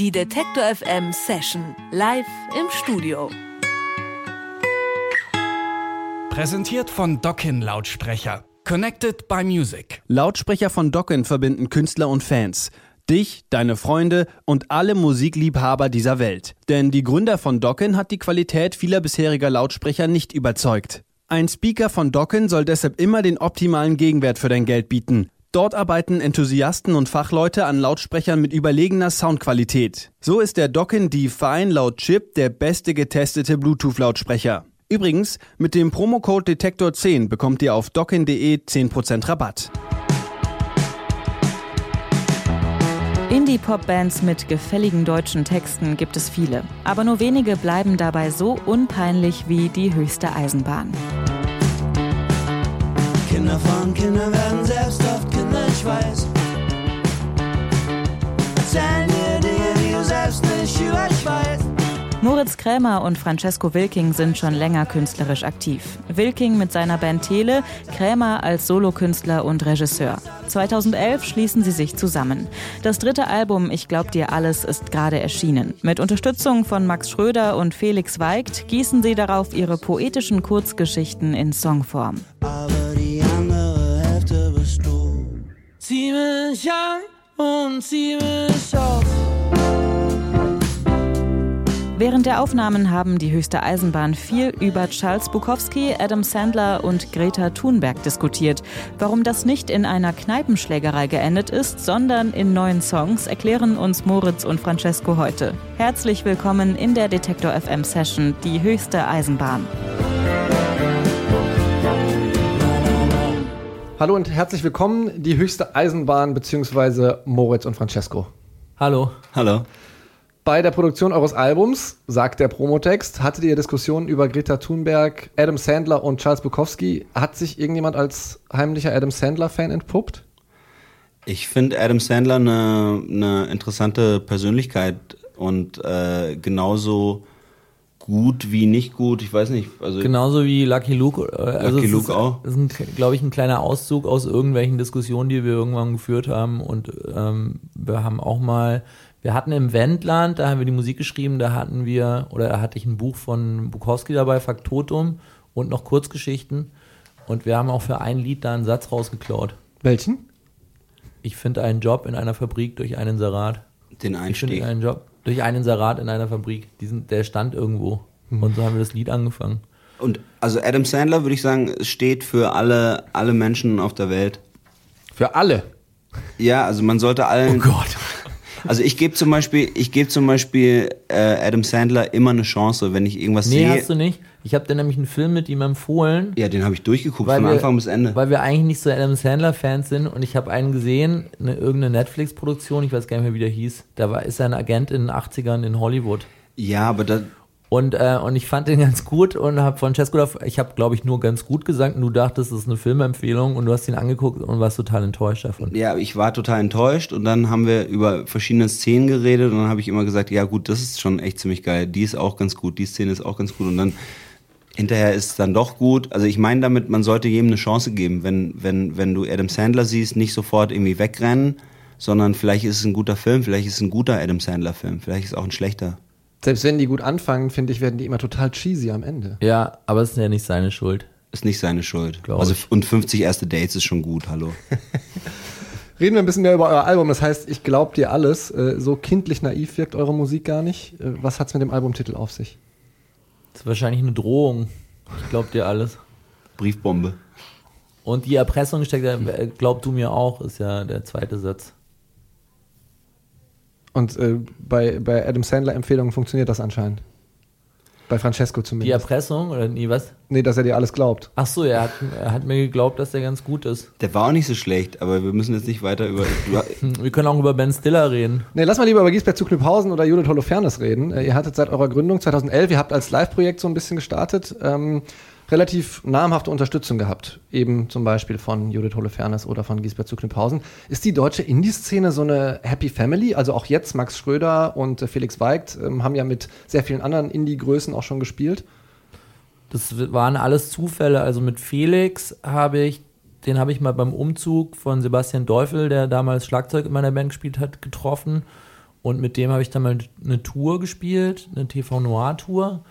Die Detektor FM Session live im Studio. Präsentiert von Dockin Lautsprecher. Connected by Music. Lautsprecher von Dockin verbinden Künstler und Fans. Dich, deine Freunde und alle Musikliebhaber dieser Welt. Denn die Gründer von Dockin hat die Qualität vieler bisheriger Lautsprecher nicht überzeugt. Ein Speaker von Dockin soll deshalb immer den optimalen Gegenwert für dein Geld bieten. Dort arbeiten Enthusiasten und Fachleute an Lautsprechern mit überlegener Soundqualität. So ist der Dockin D-Fine laut Chip der beste getestete Bluetooth-Lautsprecher. Übrigens, mit dem Promocode Detektor 10 bekommt ihr auf dockin.de 10% Rabatt. Indie-Pop-Bands mit gefälligen deutschen Texten gibt es viele. Aber nur wenige bleiben dabei so unpeinlich wie die höchste Eisenbahn. Kinder von Kindern werden selbst oft Kinder, ich weiß. Erzählen dir Dinge, die du selbst nicht über ich weiß. Moritz Krämer und Francesco Wilking sind schon länger künstlerisch aktiv. Wilking mit seiner Band Tele, Krämer als Solokünstler und Regisseur. 2011 schließen sie sich zusammen. Das dritte Album Ich glaub dir alles ist gerade erschienen. Mit Unterstützung von Max Schröder und Felix Weigt gießen sie darauf ihre poetischen Kurzgeschichten in Songform. Aber Zieh mich und zieh mich. Während der Aufnahmen haben die höchste Eisenbahn viel über Charles Bukowski, Adam Sandler und Greta Thunberg diskutiert. Warum das nicht in einer Kneipenschlägerei geendet ist, sondern in neuen Songs, erklären uns Moritz und Francesco heute. Herzlich willkommen in der Detektor FM Session, die höchste Eisenbahn. Hallo und herzlich willkommen, die höchste Eisenbahn bzw. Moritz und Francesco. Hallo. Hallo. Bei der Produktion eures Albums, sagt der Promotext, hattet ihr Diskussionen über Greta Thunberg, Adam Sandler und Charles Bukowski. Hat sich irgendjemand als heimlicher Adam Sandler-Fan entpuppt? Ich finde Adam Sandler eine, eine interessante Persönlichkeit und äh, genauso gut wie nicht gut. Ich weiß nicht. Also Genauso wie Lucky Luke. äh, Also Lucky Luke ist, auch. Das ist, glaube ich, ein kleiner Auszug aus irgendwelchen Diskussionen, die wir irgendwann geführt haben. Und ähm, wir haben auch mal, wir hatten im Wendland, da haben wir die Musik geschrieben, da hatten wir, oder da hatte ich ein Buch von Bukowski dabei, Faktotum und noch Kurzgeschichten. Und wir haben auch für ein Lied da einen Satz rausgeklaut. Welchen? Ich finde einen Job in einer Fabrik durch einen Sarat. den Ich finde Einstieg. einen Job durch einen Sarat in einer Fabrik. Diesen, der stand irgendwo. Und so haben wir das Lied angefangen. Und also Adam Sandler würde ich sagen, steht für alle, alle Menschen auf der Welt. Für alle. Ja, also man sollte allen. Oh Gott. Also ich gebe zum Beispiel, ich gebe zum Beispiel äh, Adam Sandler immer eine Chance, wenn ich irgendwas Nee, sehe. hast du nicht. Ich habe dir nämlich einen Film mit ihm empfohlen. Ja, den habe ich durchgeguckt weil von wir, Anfang bis Ende. Weil wir eigentlich nicht so Adam Sandler-Fans sind und ich habe einen gesehen, eine, irgendeine Netflix-Produktion, ich weiß gar nicht mehr, wie der hieß. Da war, ist er ein Agent in den 80ern in Hollywood. Ja, aber da, Und, äh, und ich fand den ganz gut und habe Francesco, ich habe glaube ich nur ganz gut gesagt und du dachtest, das ist eine Filmempfehlung und du hast ihn angeguckt und warst total enttäuscht davon. ja, ich war total enttäuscht und dann haben wir über verschiedene Szenen geredet und dann habe ich immer gesagt, ja gut, das ist schon echt ziemlich geil. Die ist auch ganz gut, die Szene ist auch ganz gut und dann hinterher ist es dann doch gut. Also ich meine damit, man sollte jedem eine Chance geben. Wenn, wenn, wenn du Adam Sandler siehst, nicht sofort irgendwie wegrennen, sondern vielleicht ist es ein guter Film, vielleicht ist es ein guter Adam Sandler Film, vielleicht ist es auch ein schlechter. Selbst wenn die gut anfangen, finde ich, werden die immer total cheesy am Ende. Ja, aber es ist ja nicht seine Schuld. Ist nicht seine Schuld. Glaub Also, ich. und 50 erste Dates ist schon gut, hallo. Reden wir ein bisschen mehr über euer Album. Das heißt, ich glaub dir alles. Äh, So kindlich naiv wirkt eure Musik gar nicht. Äh, Was hat's mit dem Albumtitel auf sich? Das ist wahrscheinlich eine Drohung. Ich glaub dir alles. Briefbombe. Und die Erpressung steckt, ja- äh, glaub du mir auch, ist ja der zweite Satz. Und äh, bei, bei Adam Sandler Empfehlungen funktioniert das anscheinend. Bei Francesco Die zumindest. Erpressung oder nee, was? Nee, dass er dir alles glaubt. Ach so, er hat, er hat mir geglaubt, dass der ganz gut ist. Der war auch nicht so schlecht, aber wir müssen jetzt nicht weiter über. Wir können auch über Ben Stiller reden. Nee, lass mal lieber über Giesbert zu Knüpphausen oder Judith Holofernes reden. Äh, ihr hattet seit eurer Gründung 2011, ihr habt als Live-Projekt so ein bisschen gestartet, ähm, relativ namhafte Unterstützung gehabt. Eben zum Beispiel von Judith Holofernes oder von Giesbert zu Knüpphausen. Ist die deutsche Indie-Szene so eine Happy Family? Also auch jetzt Max Schröder und äh, Felix Weigt ähm, haben ja mit sehr vielen anderen Indie-Größen auch schon gespielt. Das waren alles Zufälle. Also mit Felix habe ich, den habe ich mal beim Umzug von Sebastian Teufel, der damals Schlagzeug in meiner Band gespielt hat, getroffen. Und mit dem habe ich dann mal eine Tour gespielt, eine TV Noir Tour.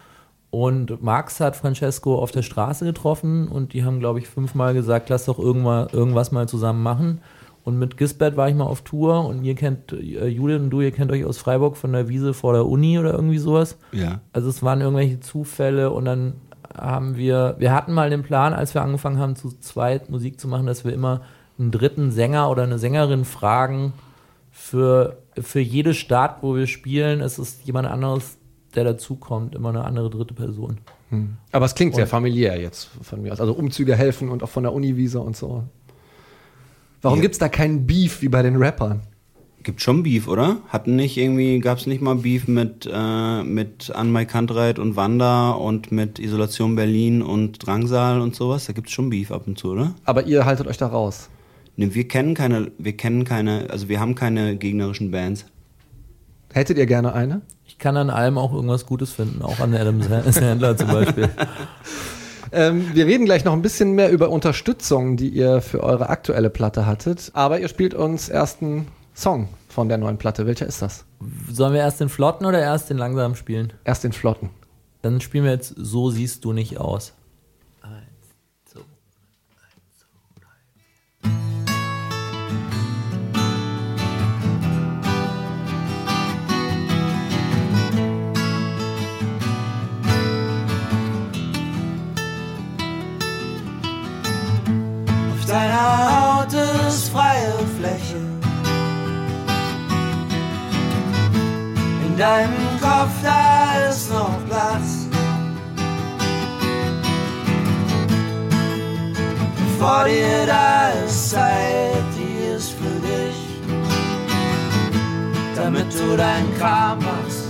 Und Max hat Francesco auf der Straße getroffen und die haben, glaube ich, fünfmal gesagt, lass doch irgendwas, irgendwas mal zusammen machen. Und mit Gisbert war ich mal auf Tour und ihr kennt, äh, Judith und du, ihr kennt euch aus Freiburg von der Wiese vor der Uni oder irgendwie sowas. Ja. Also es waren irgendwelche Zufälle und dann haben wir, wir hatten mal den Plan, als wir angefangen haben, zu zweit Musik zu machen, dass wir immer einen dritten Sänger oder eine Sängerin fragen für, für jede Stadt, wo wir spielen, es ist jemand anderes, der dazukommt, immer eine andere dritte Person. Aber es klingt sehr Und- familiär jetzt von mir aus. Also Umzüge helfen und auch von der Uniwiese und so. Warum Ja. gibt's da keinen Beef wie bei den Rappern? Gibt schon Beef, oder? Hatten nicht irgendwie, gab es nicht mal Beef mit, äh, mit Anmai Kantreit und Wanda und mit Isolation Berlin und Drangsal und sowas? Da gibt's schon Beef ab und zu, oder? Aber ihr haltet euch da raus. Nee, wir kennen keine, wir kennen keine, also wir haben keine gegnerischen Bands. Hättet ihr gerne eine? Ich kann an allem auch irgendwas Gutes finden, auch an Adam Sandler zum Beispiel. Ähm, wir reden gleich noch ein bisschen mehr über Unterstützung, die ihr für eure aktuelle Platte hattet. Aber ihr spielt uns erst einen Song von der neuen Platte. Welcher ist das? Sollen wir erst den Flotten oder erst den langsamen spielen? Erst den Flotten. Dann spielen wir jetzt So siehst du nicht aus. Da ist Zeit, die ist für dich. Damit du deinen Kram machst.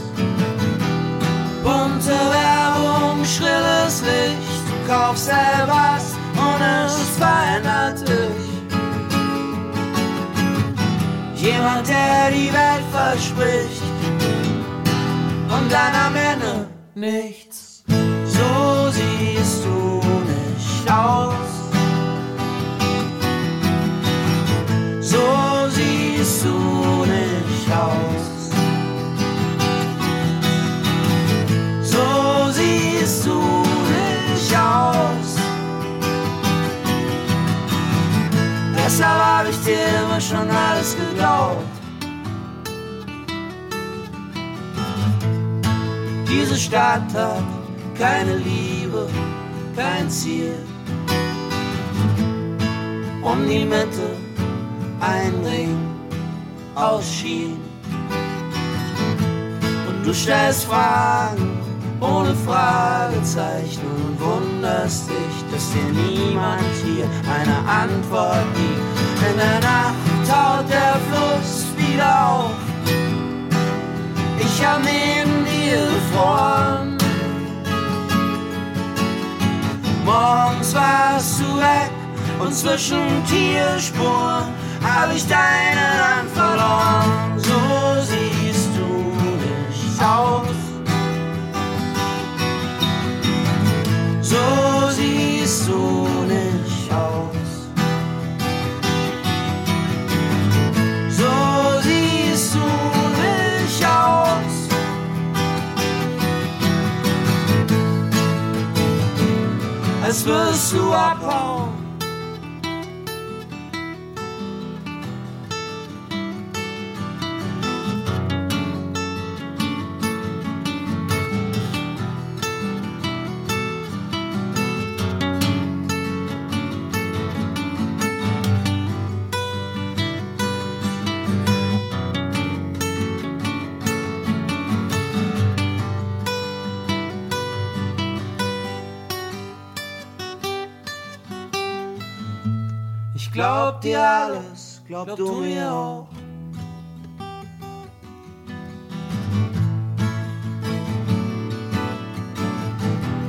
Bunte Werbung, schrilles Licht. Du kaufst etwas und es verändert dich. Jemand, der die Welt verspricht und dann am Ende nichts. Schon alles geglaubt. Diese Stadt hat keine Liebe, kein Ziel. Um die Mitte ein Ring aus Schienen. Und du stellst Fragen ohne Fragezeichen und wunderst dich, dass dir niemand hier eine Antwort gibt. In der Nacht taut der Fluss wieder auf. Ich hab neben dir gefroren. Morgens warst du weg und zwischen Tierspuren hab ich deine Hand verloren. So siehst Als wirst du abhauen. Glaub dir alles, glaub du mir auch.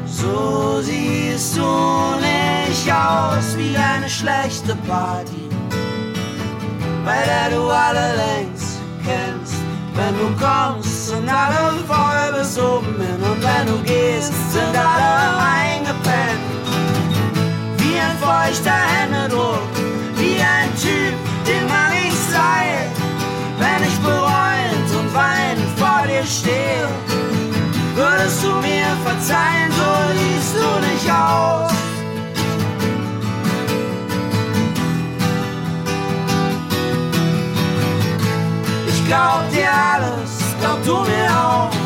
So siehst du nicht aus wie eine schlechte Party, bei der du alle längst kennst. Wenn du kommst, sind alle voll bis oben hin und wenn du gehst, sind alle eingepennt wie ein feuchter Händedruck, Typ, den man nicht sei, wenn ich bereuend und dir stehe, würdest du mir verzeihen, so siehst du nicht aus. Ich glaub dir alles, glaub du mir auch.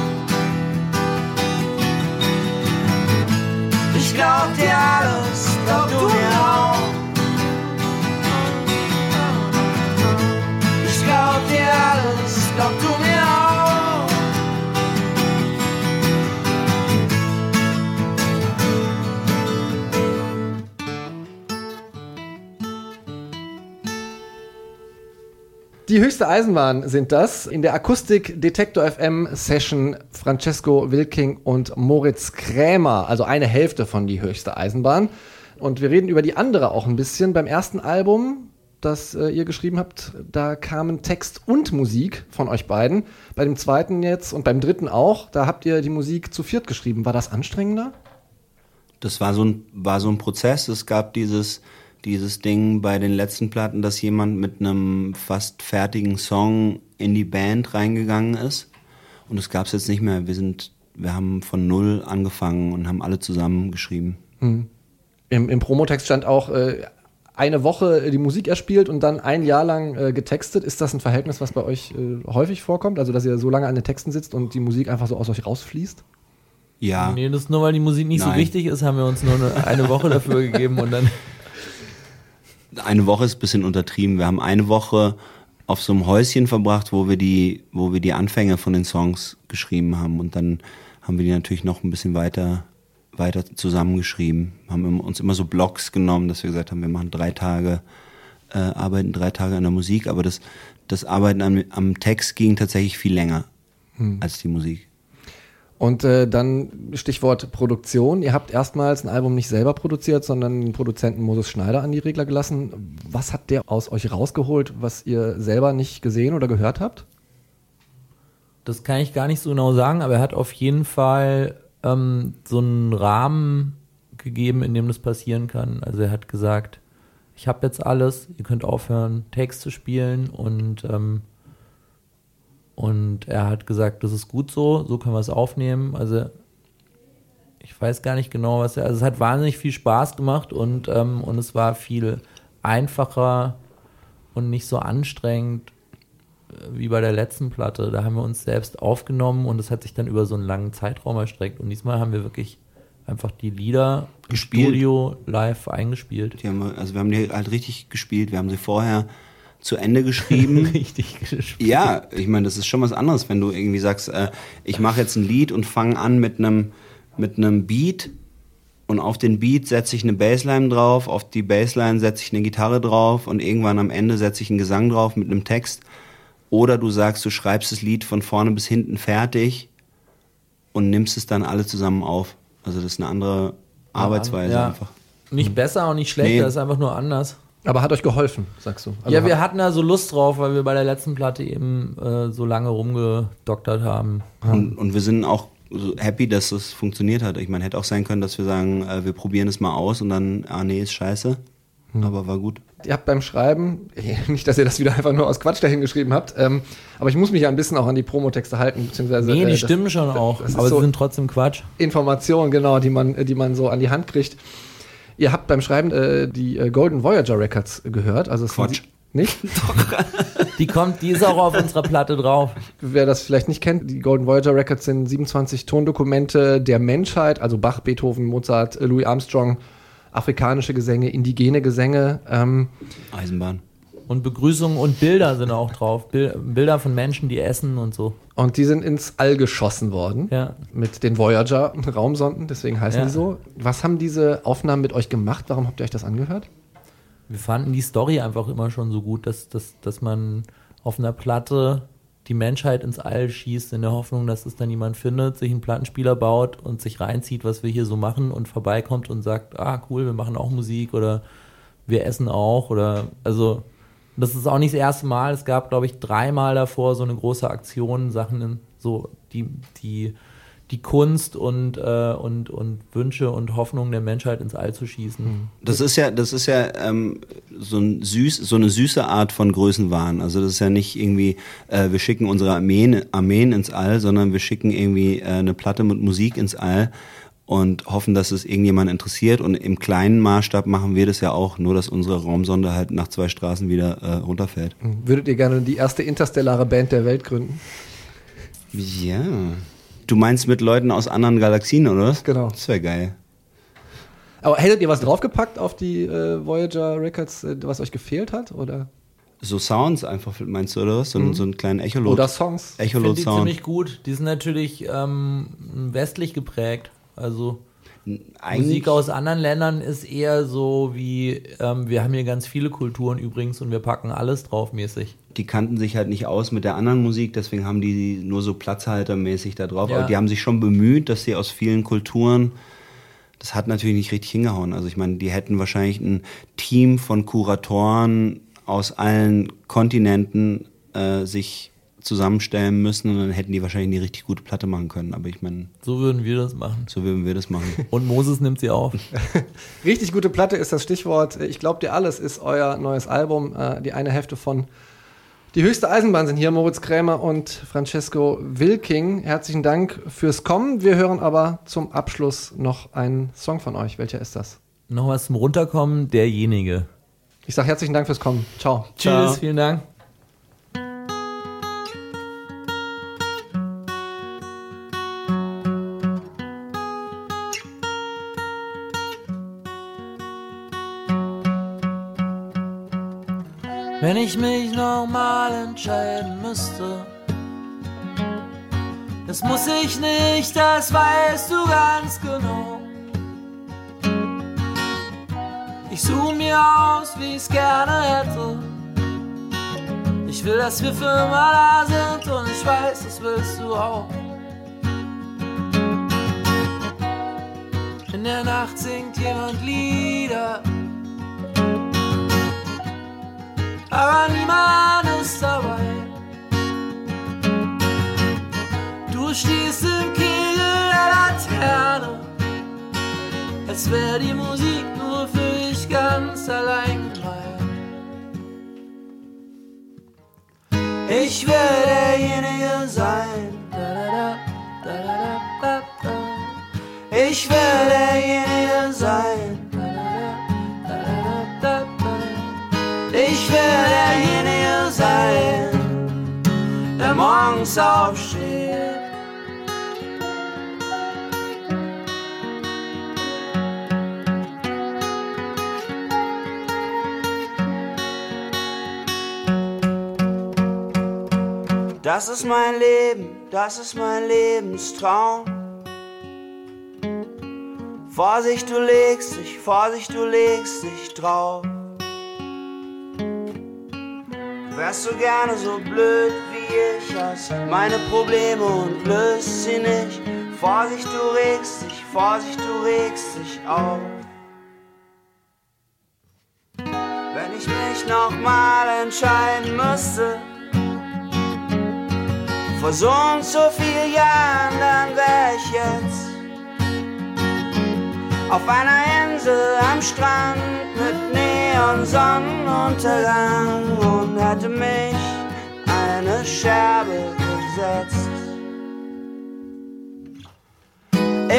Die höchste Eisenbahn sind das. In der Akustik Detektor FM Session Francesco Wilking und Moritz Krämer, also eine Hälfte von die höchste Eisenbahn. Und wir reden über die andere auch ein bisschen. Beim ersten Album, das äh, ihr geschrieben habt, da kamen Text und Musik von euch beiden. Bei dem zweiten jetzt und beim dritten auch, da habt ihr die Musik zu viert geschrieben. War das anstrengender? Das war so ein, war so ein Prozess. Es gab dieses, dieses Ding bei den letzten Platten, dass jemand mit einem fast fertigen Song in die Band reingegangen ist. Und das gab es jetzt nicht mehr. Wir sind, wir haben von null angefangen und haben alle zusammen geschrieben. Im, im Promotext stand auch äh, eine Woche die Musik erspielt und dann ein Jahr lang äh, getextet. Ist das ein Verhältnis, was bei euch äh, häufig vorkommt? Also, dass ihr so lange an den Texten sitzt und die Musik einfach so aus euch rausfließt? Ja. Nee, das ist nur, weil die Musik nicht so Nein. wichtig ist, haben wir uns nur eine, eine Woche dafür gegeben und dann. Eine Woche ist ein bisschen untertrieben. Wir haben eine Woche auf so einem Häuschen verbracht, wo wir die, wo wir die Anfänge von den Songs geschrieben haben und dann haben wir die natürlich noch ein bisschen weiter, weiter zusammengeschrieben. Haben uns immer so Blocks genommen, dass wir gesagt haben, wir machen drei Tage, äh, arbeiten drei Tage an der Musik, aber das, das Arbeiten am, am Text ging tatsächlich viel länger als die Musik. Und äh, dann Stichwort Produktion. Ihr habt erstmals ein Album nicht selber produziert, sondern den Produzenten Moses Schneider an die Regler gelassen. Was hat der aus euch rausgeholt, was ihr selber nicht gesehen oder gehört habt? Das kann ich gar nicht so genau sagen, aber er hat auf jeden Fall ähm, so einen Rahmen gegeben, in dem das passieren kann. Also er hat gesagt, ich habe jetzt alles, ihr könnt aufhören, Text zu spielen und ähm, und er hat gesagt, das ist gut so, so können wir es aufnehmen. Also ich weiß gar nicht genau, was er. Also es hat wahnsinnig viel Spaß gemacht und, ähm, und es war viel einfacher und nicht so anstrengend äh, wie bei der letzten Platte. Da haben wir uns selbst aufgenommen und es hat sich dann über so einen langen Zeitraum erstreckt. Und diesmal haben wir wirklich einfach die Lieder im Gespielt. Studio live eingespielt. Die haben wir, also wir haben die halt richtig gespielt. Wir haben sie vorher zu Ende geschrieben. Richtig gespielt. Ja, ich meine, das ist schon was anderes, wenn du irgendwie sagst, äh, ich mache jetzt ein Lied und fange an mit einem mit einem Beat und auf den Beat setze ich eine Bassline drauf, auf die Bassline setze ich eine Gitarre drauf und irgendwann am Ende setze ich einen Gesang drauf mit einem Text. Oder du sagst, du schreibst das Lied von vorne bis hinten fertig und nimmst es dann alle zusammen auf. Also das ist eine andere Arbeitsweise Ja. einfach. Nicht besser und nicht schlechter, Nee. ist einfach nur anders. Aber hat euch geholfen, sagst du? Also ja, wir hat- hatten da so Lust drauf, weil wir bei der letzten Platte eben äh, so lange rumgedoktert haben. Und, und wir sind auch so happy, dass es funktioniert hat. Ich meine, hätte auch sein können, dass wir sagen, äh, wir probieren es mal aus und dann, ah nee, ist scheiße. Aber war gut. Ihr habt beim Schreiben, nicht, dass ihr das wieder einfach nur aus Quatsch dahin geschrieben habt, ähm, aber ich muss mich ja ein bisschen auch an die Promotexte halten, beziehungsweise Nee, die äh, das- stimmen schon auch, das aber so- sie sind trotzdem Quatsch. Informationen, genau, die man, die man so an die Hand kriegt. Ihr habt beim Schreiben äh, die äh, Golden Voyager Records gehört, also Quatsch. Nicht? Die kommt, die ist auch auf unserer Platte drauf. Wer das vielleicht nicht kennt, die Golden Voyager Records sind 27 Tondokumente der Menschheit, also Bach, Beethoven, Mozart, äh, Louis Armstrong, afrikanische Gesänge, indigene Gesänge. Ähm, Eisenbahn. Und Begrüßungen und Bilder sind auch drauf. Bil Bilder von Menschen, die essen und so. und die sind ins All geschossen worden Ja. mit den Voyager-Raumsonden, deswegen heißen Ja. die so. Was haben diese Aufnahmen mit euch gemacht? Warum habt ihr euch das angehört? Wir fanden die Story einfach immer schon so gut, dass, dass, dass man auf einer Platte die Menschheit ins All schießt, in der Hoffnung, dass es dann jemand findet, sich einen Plattenspieler baut und sich reinzieht, was wir hier so machen und vorbeikommt und sagt, ah cool, wir machen auch Musik oder wir essen auch oder also das ist auch nicht das erste Mal. Es gab, glaube ich, dreimal davor so eine große Aktion, Sachen so, die, die, die Kunst und, äh, und, und Wünsche und Hoffnungen der Menschheit ins All zu schießen. Das ist ja, das ist ja ähm, so, ein süß, so eine süße Art von Größenwahn. Also das ist ja nicht irgendwie, äh, wir schicken unsere Armeen, Armeen ins All, sondern wir schicken irgendwie äh, eine Platte mit Musik ins All und hoffen, dass es irgendjemand interessiert. Und im kleinen Maßstab machen wir das ja auch, nur dass unsere Raumsonde halt nach zwei Straßen wieder äh, runterfällt. Würdet ihr gerne die erste interstellare Band der Welt gründen? Ja. Du meinst mit Leuten aus anderen Galaxien, oder was? Genau. Das wäre geil. Aber hättet ihr was draufgepackt auf die äh, Voyager Records, äh, was euch gefehlt hat? Oder, So Sounds einfach, meinst du, oder was? So, einen- so einen kleinen Echolot. oder Songs? Ich finde die Echolot-Sound. ziemlich gut. Die sind natürlich ähm, westlich geprägt. Also Musik aus anderen Ländern ist eher so wie, ähm, wir haben hier ganz viele Kulturen übrigens und wir packen alles drauf mäßig. die kannten sich halt nicht aus mit der anderen Musik, deswegen haben die nur so platzhaltermäßig da drauf. Ja. Aber die haben sich schon bemüht, dass sie aus vielen Kulturen, das hat natürlich nicht richtig hingehauen. Also ich meine, die hätten wahrscheinlich ein Team von Kuratoren aus allen Kontinenten äh, sich zusammenstellen müssen und dann hätten die wahrscheinlich eine richtig gute Platte machen können. Aber ich meine, So würden wir das machen. so würden wir das machen. Und Moses nimmt sie auf. Richtig gute Platte ist das Stichwort. Ich glaub dir alles ist euer neues Album. Äh, die eine Hälfte von Die höchste Eisenbahn sind hier Moritz Krämer und Francesco Wilking. Herzlichen Dank fürs Kommen. Wir hören aber zum Abschluss noch einen Song von euch. Welcher ist das? Noch was zum Runterkommen, derjenige. Ich sage herzlichen Dank fürs Kommen. Ciao. Tschüss, vielen Dank. Wenn ich mich nochmal entscheiden müsste, das muss ich nicht, das weißt du ganz genau. Ich suche mir aus, wie ich's gerne hätte. Ich will, dass wir für immer da sind und ich weiß, das willst du auch. In der Nacht singt jemand Lieder, aber niemand ist dabei. Du stehst im Kegel der Laterne, als wäre die Musik nur für dich ganz allein gemeint. Ich will derjenige sein. Ich will morgens aufsteht. Das ist mein Leben, das ist mein Lebenstraum. Vorsicht, du legst dich, Vorsicht, du legst dich drauf. Wärst du gerne so blöd ich, hast meine Probleme und löst sie nicht. Vorsicht, du regst dich, Vorsicht, du regst dich auf. Wenn ich mich nochmal entscheiden müsste, vor so und so vielen Jahren, dann wär ich jetzt auf einer Insel am Strand mit Neonsonnenuntergang und hätte mich eine Scherbe gesetzt.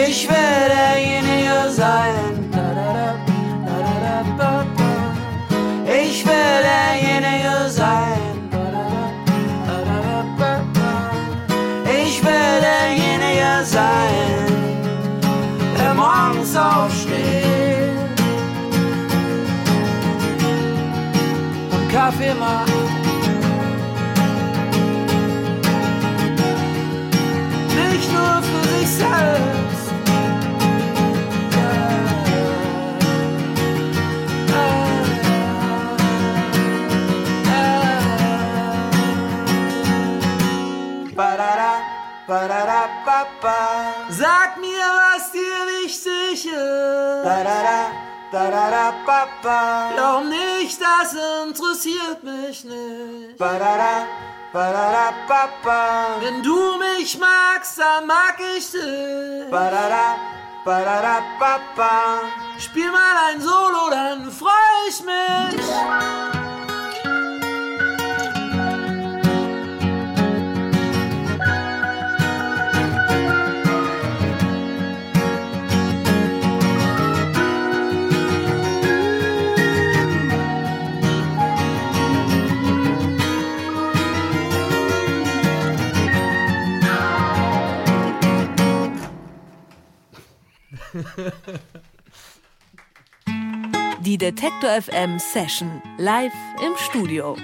Ich will derjenige sein. Ich will derjenige sein. Ich will derjenige sein, der morgens aufsteht und Kaffee macht. Sag mir, was dir wichtig ist. Glaub nicht, das interessiert mich nicht. Wenn du mich magst, dann mag ich dich. Spiel mal ein Solo, dann freu ich mich. Die Detektor FM Session live im Studio.